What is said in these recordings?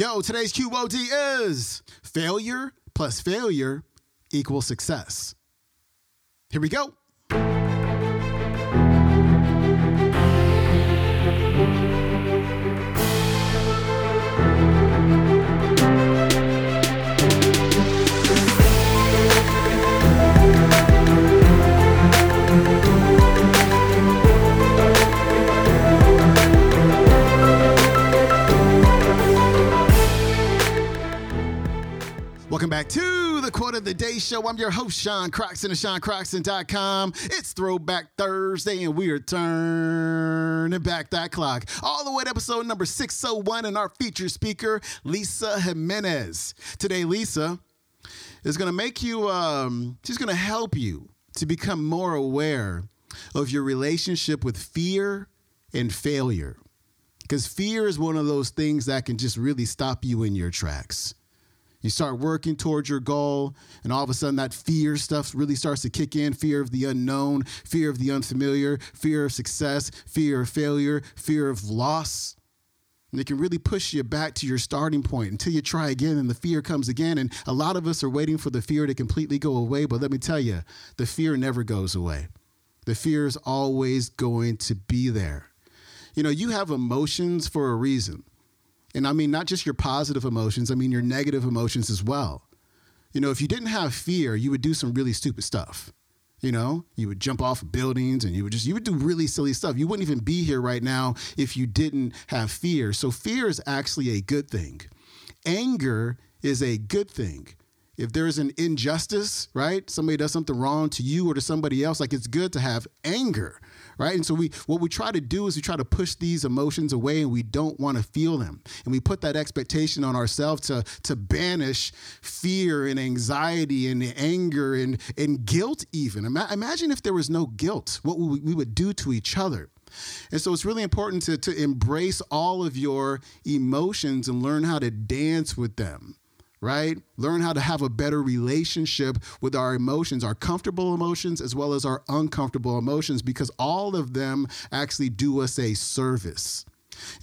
Yo, today's QOD is failure plus failure equals success. Here we go. Back to the Quote of the Day Show. I'm your host, Sean Croxton of SeanCroxton.com. It's Throwback Thursday, and we are turning back that clock all the way to episode number 601 and our featured speaker, Lisa Jimenez. Today, Lisa is going to make you, um, she's going to help you to become more aware of your relationship with fear and failure. Because fear is one of those things that can just really stop you in your tracks. You start working towards your goal, and all of a sudden that fear stuff really starts to kick in fear of the unknown, fear of the unfamiliar, fear of success, fear of failure, fear of loss. And it can really push you back to your starting point until you try again and the fear comes again. And a lot of us are waiting for the fear to completely go away. But let me tell you, the fear never goes away. The fear is always going to be there. You know, you have emotions for a reason. And I mean, not just your positive emotions, I mean your negative emotions as well. You know, if you didn't have fear, you would do some really stupid stuff. You know, you would jump off of buildings and you would just, you would do really silly stuff. You wouldn't even be here right now if you didn't have fear. So, fear is actually a good thing. Anger is a good thing. If there's an injustice, right? Somebody does something wrong to you or to somebody else, like it's good to have anger right? And so we what we try to do is we try to push these emotions away and we don't want to feel them. And we put that expectation on ourselves to to banish fear and anxiety and anger and and guilt even. Ima- imagine if there was no guilt, what we, we would do to each other. And so it's really important to, to embrace all of your emotions and learn how to dance with them right? Learn how to have a better relationship with our emotions, our comfortable emotions as well as our uncomfortable emotions, because all of them actually do us a service.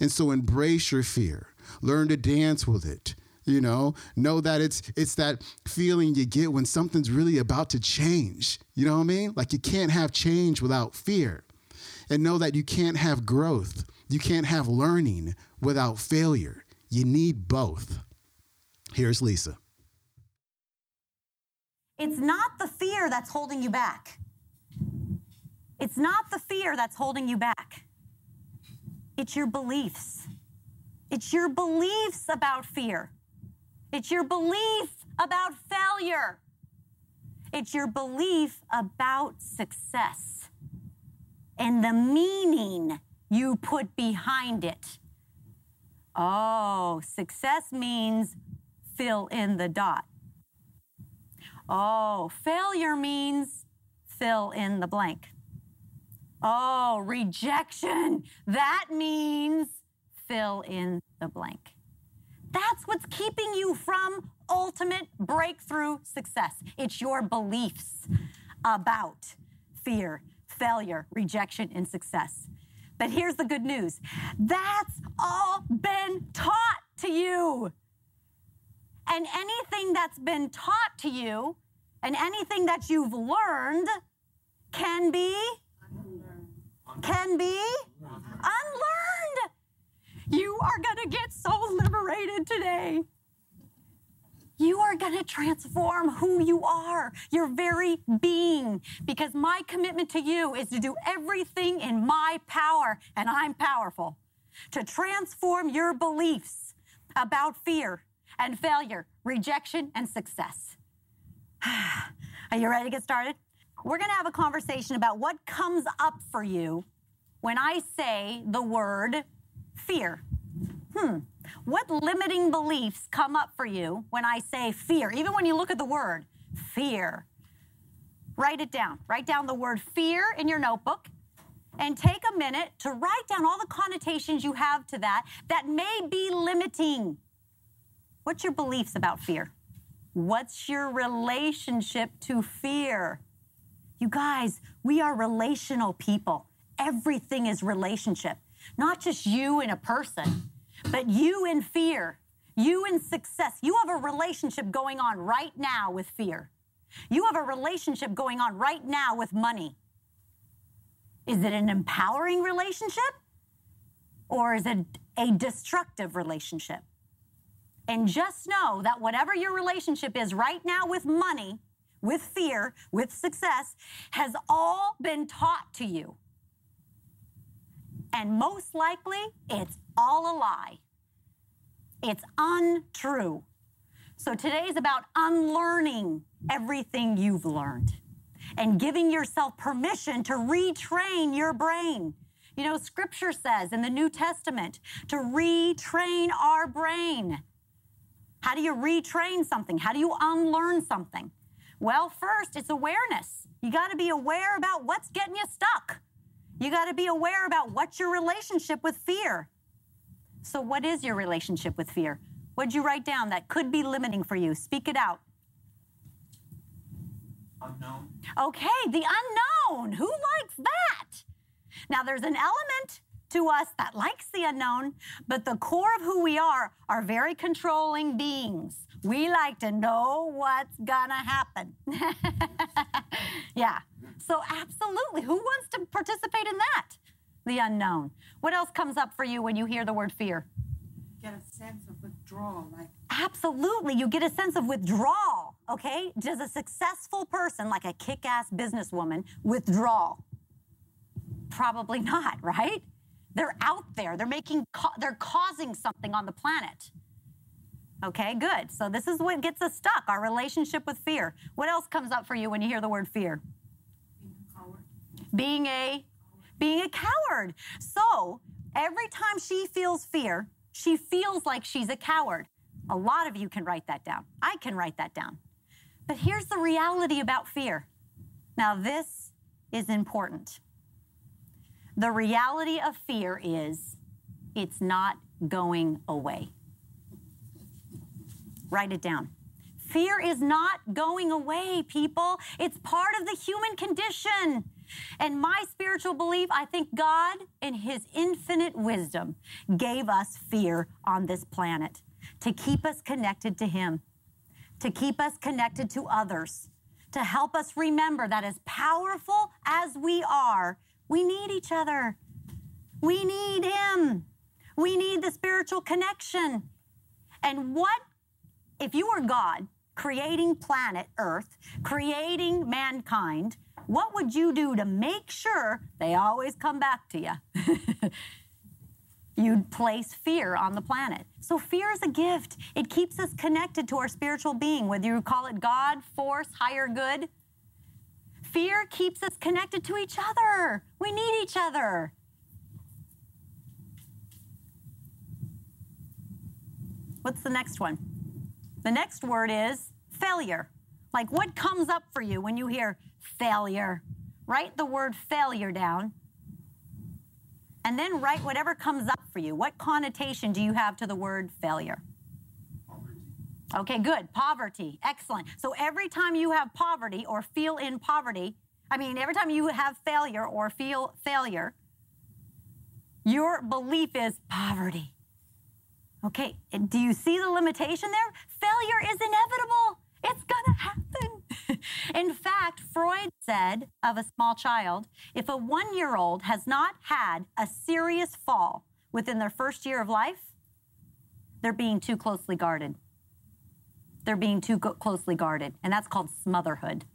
And so embrace your fear, learn to dance with it. You know, know that it's it's that feeling you get when something's really about to change. You know what I mean? Like you can't have change without fear. And know that you can't have growth. You can't have learning without failure. You need both. Here's Lisa. It's not the fear that's holding you back. It's not the fear that's holding you back. It's your beliefs. It's your beliefs about fear. It's your belief about failure. It's your belief about success and the meaning you put behind it. Oh, success means fill in the dot. Oh, failure means fill in the blank. Oh, rejection. That means fill in the blank. That's what's keeping you from ultimate breakthrough success. It's your beliefs about fear, failure, rejection, and success. But here's the good news that's all been taught to you. And anything that's been taught to you and anything that you've learned can be can be unlearned. You are going to get so liberated today. You are going to transform who you are, your very being, because my commitment to you is to do everything in my power, and I'm powerful, to transform your beliefs about fear and failure, rejection and success. Are you ready to get started? We're going to have a conversation about what comes up for you when I say the word fear. Hmm. What limiting beliefs come up for you when I say fear? Even when you look at the word fear. Write it down. Write down the word fear in your notebook and take a minute to write down all the connotations you have to that that may be limiting. What's your beliefs about fear? What's your relationship to fear? You guys, we are relational people. Everything is relationship, not just you and a person, but you and fear, You in success, you have a relationship going on right now with fear. You have a relationship going on right now with money. Is it an empowering relationship or is it a destructive relationship? And just know that whatever your relationship is right now with money, with fear, with success, has all been taught to you. And most likely, it's all a lie. It's untrue. So today is about unlearning everything you've learned and giving yourself permission to retrain your brain. You know, scripture says in the New Testament to retrain our brain. How do you retrain something? How do you unlearn something? Well, first, it's awareness. You got to be aware about what's getting you stuck. You got to be aware about what's your relationship with fear. So, what is your relationship with fear? What'd you write down that could be limiting for you? Speak it out. Unknown. Okay, the unknown. Who likes that? Now, there's an element to us that likes the unknown, but the core of who we are are very controlling beings. We like to know what's gonna happen. yeah. So, absolutely. Who wants to participate in that? The unknown. What else comes up for you when you hear the word fear? Get a sense of withdrawal, like Absolutely. You get a sense of withdrawal, okay? Does a successful person, like a kick ass businesswoman, withdraw? Probably not, right? They're out there. They're making, they're causing something on the planet. Okay, good. So this is what gets us stuck our relationship with fear. What else comes up for you when you hear the word fear? being a. Being a being a coward. So, every time she feels fear, she feels like she's a coward. A lot of you can write that down. I can write that down. But here's the reality about fear. Now, this is important. The reality of fear is it's not going away. Write it down. Fear is not going away, people. It's part of the human condition. And my spiritual belief, I think God, in His infinite wisdom, gave us fear on this planet to keep us connected to Him, to keep us connected to others, to help us remember that as powerful as we are, we need each other. We need Him. We need the spiritual connection. And what if you were God creating planet Earth, creating mankind? What would you do to make sure they always come back to you? You'd place fear on the planet. So, fear is a gift. It keeps us connected to our spiritual being, whether you call it God, force, higher good. Fear keeps us connected to each other. We need each other. What's the next one? The next word is failure. Like what comes up for you when you hear failure? Write the word failure down. And then write whatever comes up for you. What connotation do you have to the word failure? Okay, good. Poverty. Excellent. So every time you have poverty or feel in poverty, I mean, every time you have failure or feel failure, your belief is poverty. Okay, do you see the limitation there? Failure is inevitable. It's gonna happen. In fact, Freud said of a small child if a one year old has not had a serious fall within their first year of life, they're being too closely guarded. They're being too closely guarded, and that's called smotherhood.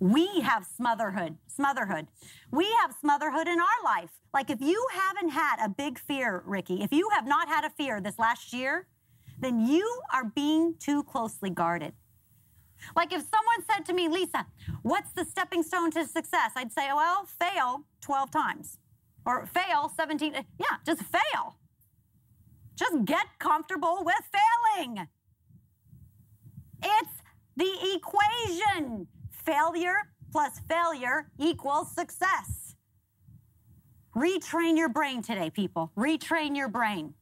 We have smotherhood, smotherhood. We have smotherhood in our life. Like if you haven't had a big fear, Ricky, if you have not had a fear this last year, then you are being too closely guarded. Like if someone said to me, Lisa, what's the stepping stone to success? I'd say, well, fail 12 times or fail 17. Yeah, just fail. Just get comfortable with failing. It's the equation. Failure plus failure equals success. Retrain your brain today, people. Retrain your brain.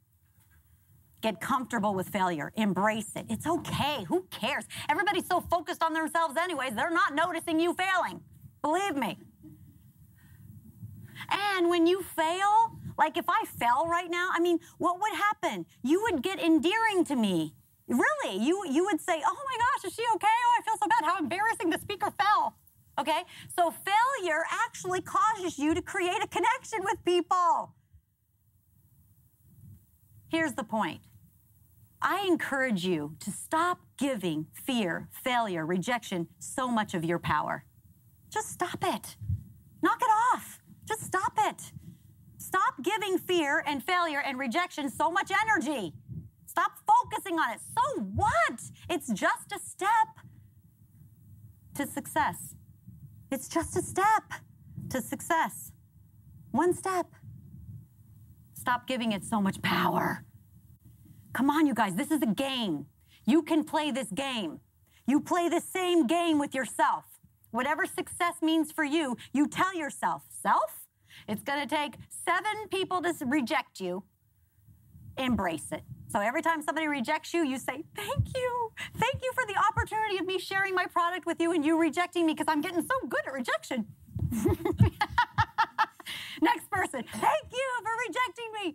Get comfortable with failure. Embrace it. It's okay. Who cares? Everybody's so focused on themselves, anyways, they're not noticing you failing. Believe me. And when you fail, Like if I fell right now, I mean, what would happen? You would get endearing to me. Really, you you would say, "Oh my gosh, is she okay? Oh, I feel so bad. How embarrassing! The speaker fell." Okay, so failure actually causes you to create a connection with people. Here's the point. I encourage you to stop giving fear, failure, rejection so much of your power. Just stop it. Knock it off. Just stop it. Stop giving fear and failure and rejection so much energy. Stop focusing on it. So what? It's just a step to success. It's just a step to success. One step. Stop giving it so much power. Come on, you guys, this is a game. You can play this game. You play the same game with yourself. Whatever success means for you, you tell yourself, self, it's to take seven people to reject you. Embrace it. So every time somebody rejects you, you say, Thank you. Thank you for the opportunity of me sharing my product with you and you rejecting me because I'm getting so good at rejection. Next person, thank you for rejecting me.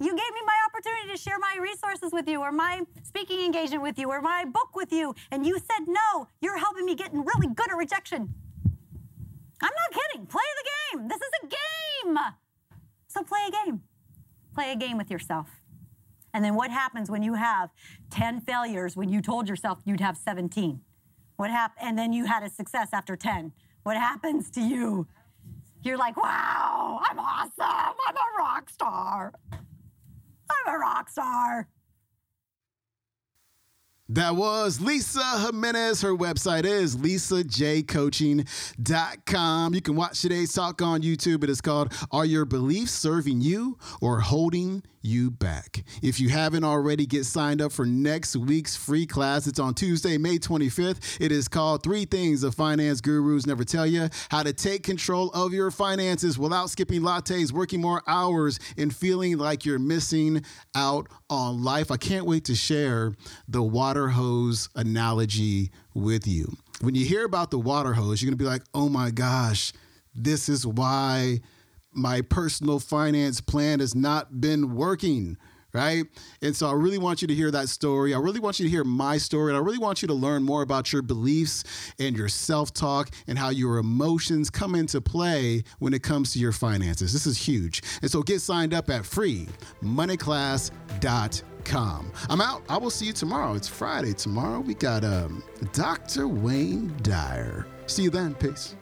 You gave me my opportunity to share my resources with you, or my speaking engagement with you, or my book with you, and you said no. You're helping me getting really good at rejection. I'm not kidding. Play the game. This is a game. So play a game. Play a game with yourself. And then what happens when you have 10 failures when you told yourself you'd have 17? What hap- and then you had a success after 10. What happens to you? You're like, wow, I'm awesome. I'm a rock star. I'm a rock star. That was Lisa Jimenez. Her website is lisajcoaching.com. You can watch today's talk on YouTube. It is called Are Your Beliefs Serving You or Holding You Back? If you haven't already, get signed up for next week's free class. It's on Tuesday, May 25th. It is called Three Things the Finance Gurus Never Tell You How to Take Control of Your Finances Without Skipping Lattes, Working More Hours, and Feeling Like You're Missing Out on Life. I can't wait to share the water hose analogy with you. When you hear about the water hose, you're going to be like, oh my gosh, this is why my personal finance plan has not been working. Right. And so I really want you to hear that story. I really want you to hear my story. And I really want you to learn more about your beliefs and your self talk and how your emotions come into play when it comes to your finances. This is huge. And so get signed up at freemoneyclass.com. I'm out. I will see you tomorrow. It's Friday tomorrow. We got um, Dr. Wayne Dyer. See you then. Peace.